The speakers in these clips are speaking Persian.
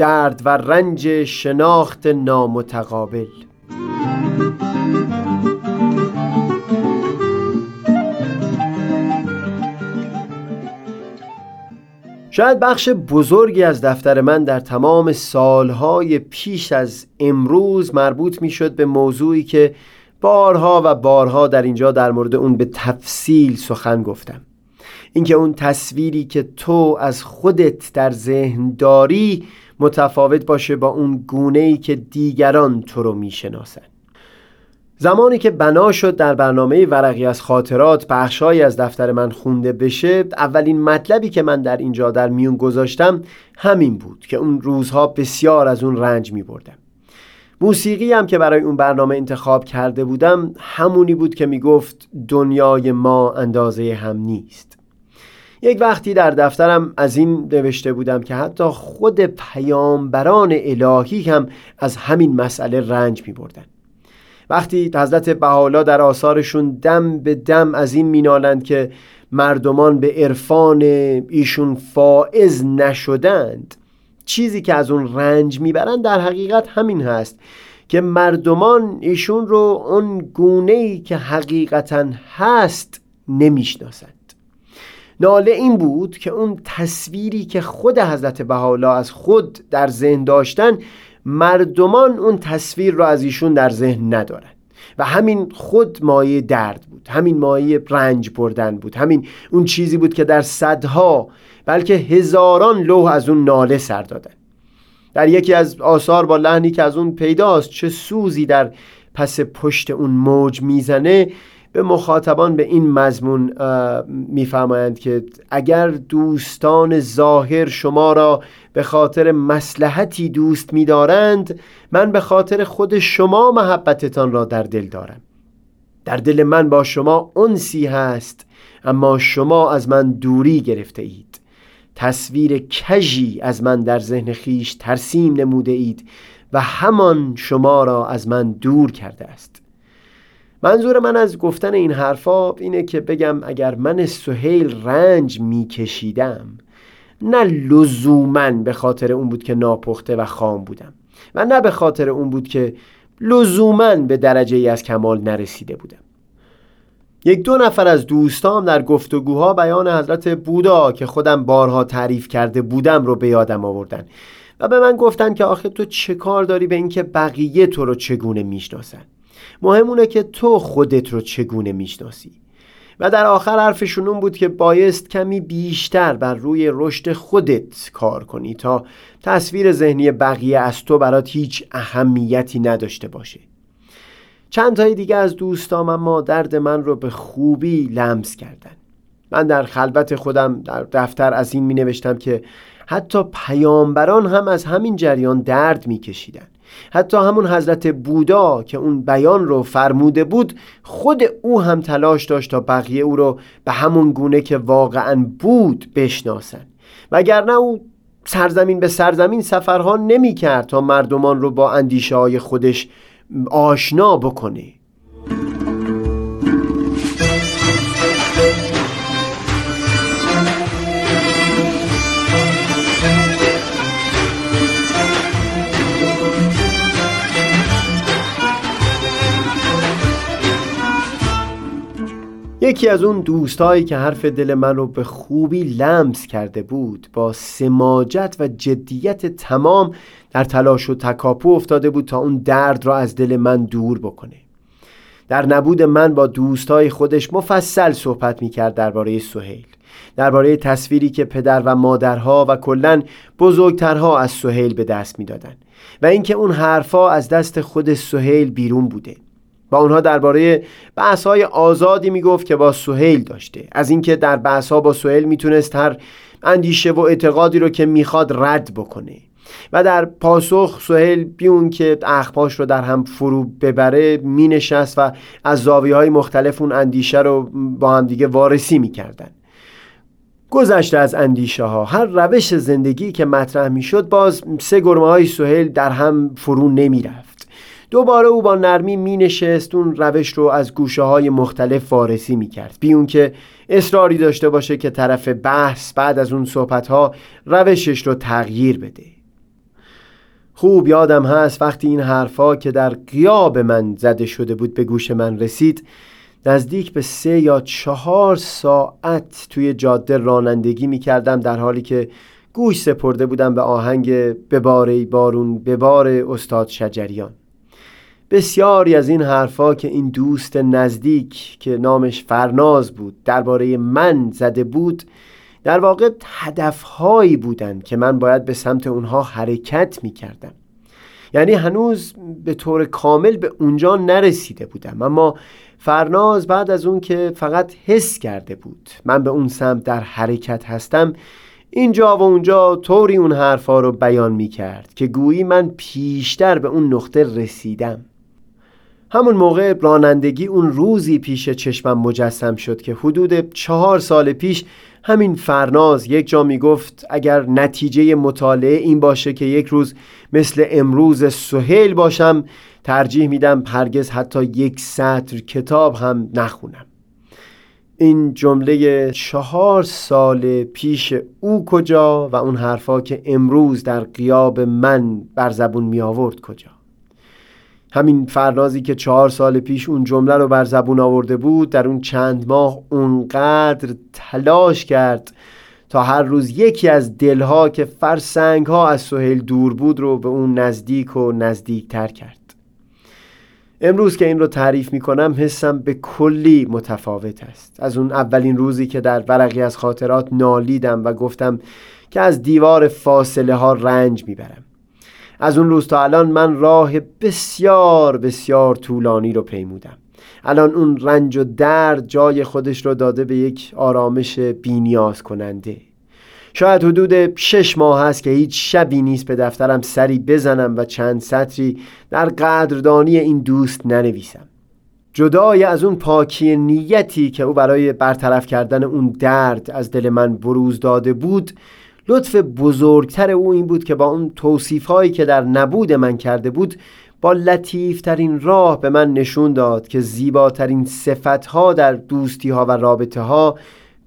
درد و رنج شناخت نامتقابل. شاید بخش بزرگی از دفتر من در تمام سالهای پیش از امروز مربوط می شد به موضوعی که بارها و بارها در اینجا در مورد اون به تفصیل سخن گفتم. اینکه اون تصویری که تو از خودت در ذهن داری متفاوت باشه با اون گونه ای که دیگران تو رو می‌شناسن. زمانی که بنا شد در برنامه ورقی از خاطرات بخشهایی از دفتر من خونده بشه اولین مطلبی که من در اینجا در میون گذاشتم همین بود که اون روزها بسیار از اون رنج می بردم موسیقی هم که برای اون برنامه انتخاب کرده بودم همونی بود که می گفت دنیای ما اندازه هم نیست. یک وقتی در دفترم از این نوشته بودم که حتی خود پیامبران الهی هم از همین مسئله رنج می بردن. وقتی حضرت بحالا در آثارشون دم به دم از این مینالند که مردمان به عرفان ایشون فائز نشدند چیزی که از اون رنج می‌برند در حقیقت همین هست که مردمان ایشون رو اون گونه ای که حقیقتا هست نمی‌شناسند ناله این بود که اون تصویری که خود حضرت بهاءالله از خود در ذهن داشتن مردمان اون تصویر را از ایشون در ذهن ندارن. و همین خود مایه درد بود همین مایه رنج بردن بود همین اون چیزی بود که در صدها بلکه هزاران لوح از اون ناله سر دادن. در یکی از آثار با لحنی که از اون پیداست چه سوزی در پس پشت اون موج می‌زنه به مخاطبان به این مضمون میفرمایند که اگر دوستان ظاهر شما را به خاطر مسلحتی دوست میدارند من به خاطر خود شما محبتتان را در دل دارم. در دل من با شما انسی هست اما شما از من دوری گرفته اید. تصویر کژی از من در ذهن خیش ترسیم نموده اید و همان شما را از من دور کرده است. منظور من از گفتن این حرفا اینه که بگم اگر من سهیل رنج میکشیدم نه لزوما به خاطر اون بود که ناپخته و خام بودم و نه به خاطر اون بود که لزوما به درجه ای از کمال نرسیده بودم. یک دو نفر از دوستام در گفتگوها بیان حضرت بودا که خودم بارها تعریف کرده بودم رو به یادم آوردن و به من گفتن که آخه تو چه کار داری به اینکه بقیه تو رو چگونه می‌شناسن؟ مهمونه که تو خودت رو چگونه می‌شناسی. و در آخر حرفشون اون بود که بایست کمی بیشتر بر روی رشد خودت کار کنی تا تصویر ذهنی بقیه از تو برات هیچ اهمیتی نداشته باشه. چند تای دیگه از دوستام اما درد من رو به خوبی لمس کردن. من در خلوت خودم در دفتر از این می نوشتم که حتی پیامبران هم از همین جریان درد می کشیدن. حتی همون حضرت بودا که اون بیان رو فرموده بود خود او هم تلاش داشت تا بقیه او رو به همون گونه که واقعا بود بشناسن. وگرنه او سرزمین به سرزمین سفرها نمی کرد تا مردمان رو با اندیشه های خودش آشنا بکنه. یکی از اون دوستایی که حرف دل من رو به خوبی لمس کرده بود با سماجت و جدیت تمام در تلاش و تکاپو افتاده بود تا اون درد را از دل من دور بکنه. در نبود من با دوستای خودش مفصل صحبت می کرد درباره سهیل درباره تصویری که پدر و مادرها و کلا بزرگترها از سهیل به دست می‌دادند و اینکه اون حرفا از دست خود سهیل بیرون بوده. با اونها درباره بحث های آزادی می‌گفت که با سهیل داشته. از اینکه در بحث ها با سهیل می‌تونست هر اندیشه و اعتقادی رو که می‌خواد رد بکنه. و در پاسخ سهیل بیون که اخباش رو در هم فرو ببره می نشست و از زاویه های مختلف اون اندیشه رو با هم دیگه وارسی می کردن. گذشته از اندیشه ها هر روش زندگی که مطرح می شد باز سه گرمه های سهیل در هم فرو نمی رفت دوباره او با نرمی می نشست اون روش رو از گوشه های مختلف وارسی می کرد بیون که اصراری داشته باشه که طرف بحث بعد از اون صحبت ها روشش رو تغییر بده. خوب یادم هست وقتی این حرفا که در قیاب من زده شده بود به گوش من رسید نزدیک به سه یا چهار ساعت توی جاده رانندگی می کردم در حالی که گوش سپرده بودم به آهنگ بباره بارون ببار استاد شجریان. بسیاری از این حرفا که این دوست نزدیک که نامش فرناز بود درباره من زده بود در واقع هدفهایی بودند که من باید به سمت اونها حرکت می کردم یعنی هنوز به طور کامل به اونجا نرسیده بودم اما فرناز بعد از اون که فقط حس کرده بود من به اون سمت در حرکت هستم اینجا و اونجا طوری اون حرفا رو بیان می کرد که گویی من پیشتر به اون نقطه رسیدم. همون موقع رانندگی اون روزی پیش چشمم مجسم شد که حدود چهار سال پیش همین فرناز یک جا می گفت اگر نتیجه مطالعه این باشه که یک روز مثل امروز سهیل باشم ترجیح میدم پرگز حتی یک سطر کتاب هم نخونم. این جمله چهار سال پیش او کجا و اون حرفا که امروز در قیاب من بر زبون می آورد کجا؟ همین فرنازی که چهار سال پیش اون جمله رو بر زبون آورده بود در اون چند ماه اونقدر تلاش کرد تا هر روز یکی از دلها که فرسنگ ها از سهیل دور بود رو به اون نزدیک و نزدیک تر کرد. امروز که این رو تعریف می کنم حسم به کلی متفاوت است. از اون اولین روزی که در ورقی از خاطرات نالیدم و گفتم که از دیوار فاصله ها رنج می‌برم. از اون روز تا الان من راه بسیار بسیار طولانی رو پیمودم. الان اون رنج و درد جای خودش رو داده به یک آرامش بینیاز کننده شاید حدود شش ماه هست که هیچ شبی نیست به دفترم سری بزنم و چند سطری در قدردانی این دوست ننویسم. جدای از اون پاکی نیتی که او برای برطرف کردن اون درد از دل من بروز داده بود لطف بزرگتر او این بود که با اون توصیف هایی که در نبود من کرده بود با لطیفترین راه به من نشون داد که زیباترین صفت ها در دوستی ها و رابطه ها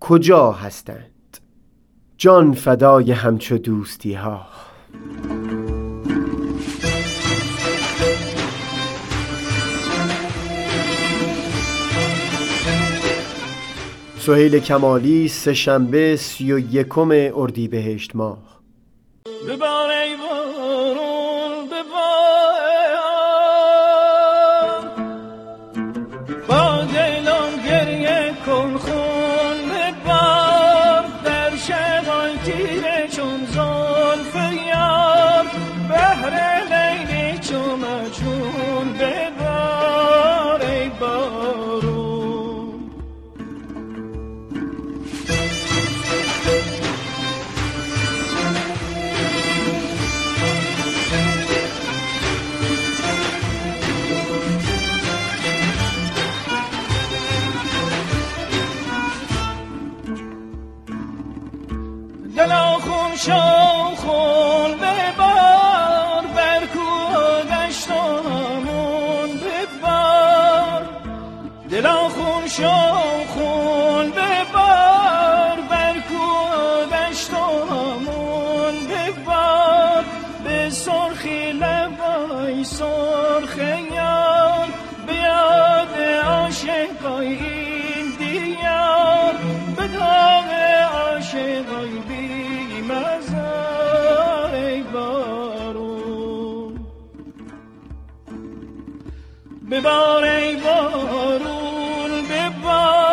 کجا هستند. جان فدای همچو دوستی ها سهیل کمالی سه شنبه سی و یکم اردیبهشت ماه. ببار ای بارون ببار.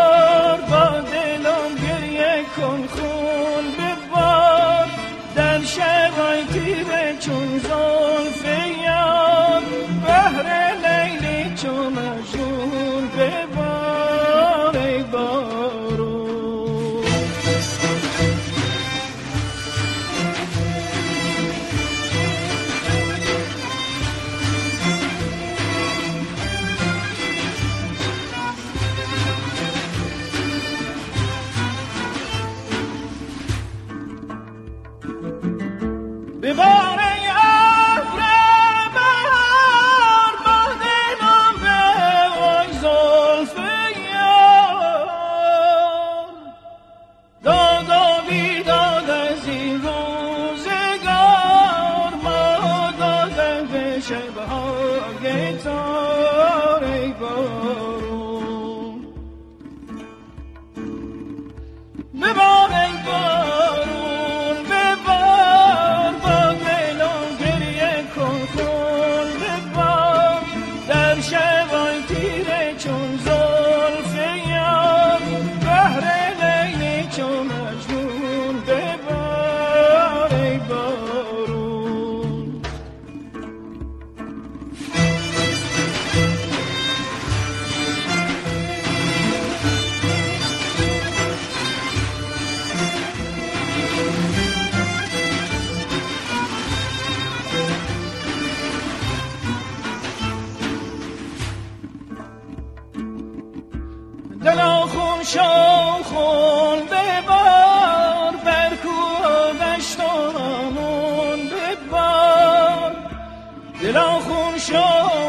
دلا خون شو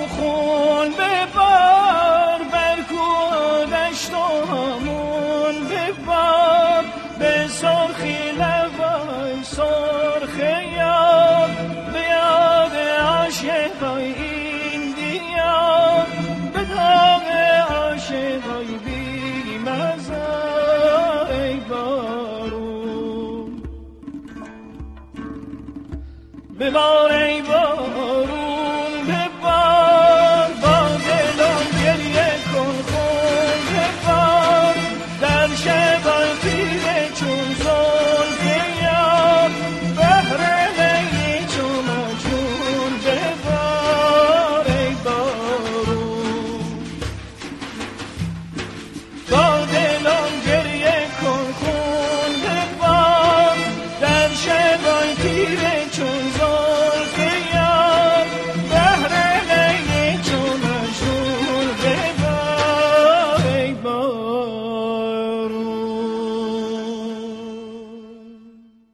خون ببار برکو دشتامون ببار به سرخی لبای سرخ یاد به یاد عاشقای این دیار به داغ عاشقای بی مزای بارون. به بار ای بارون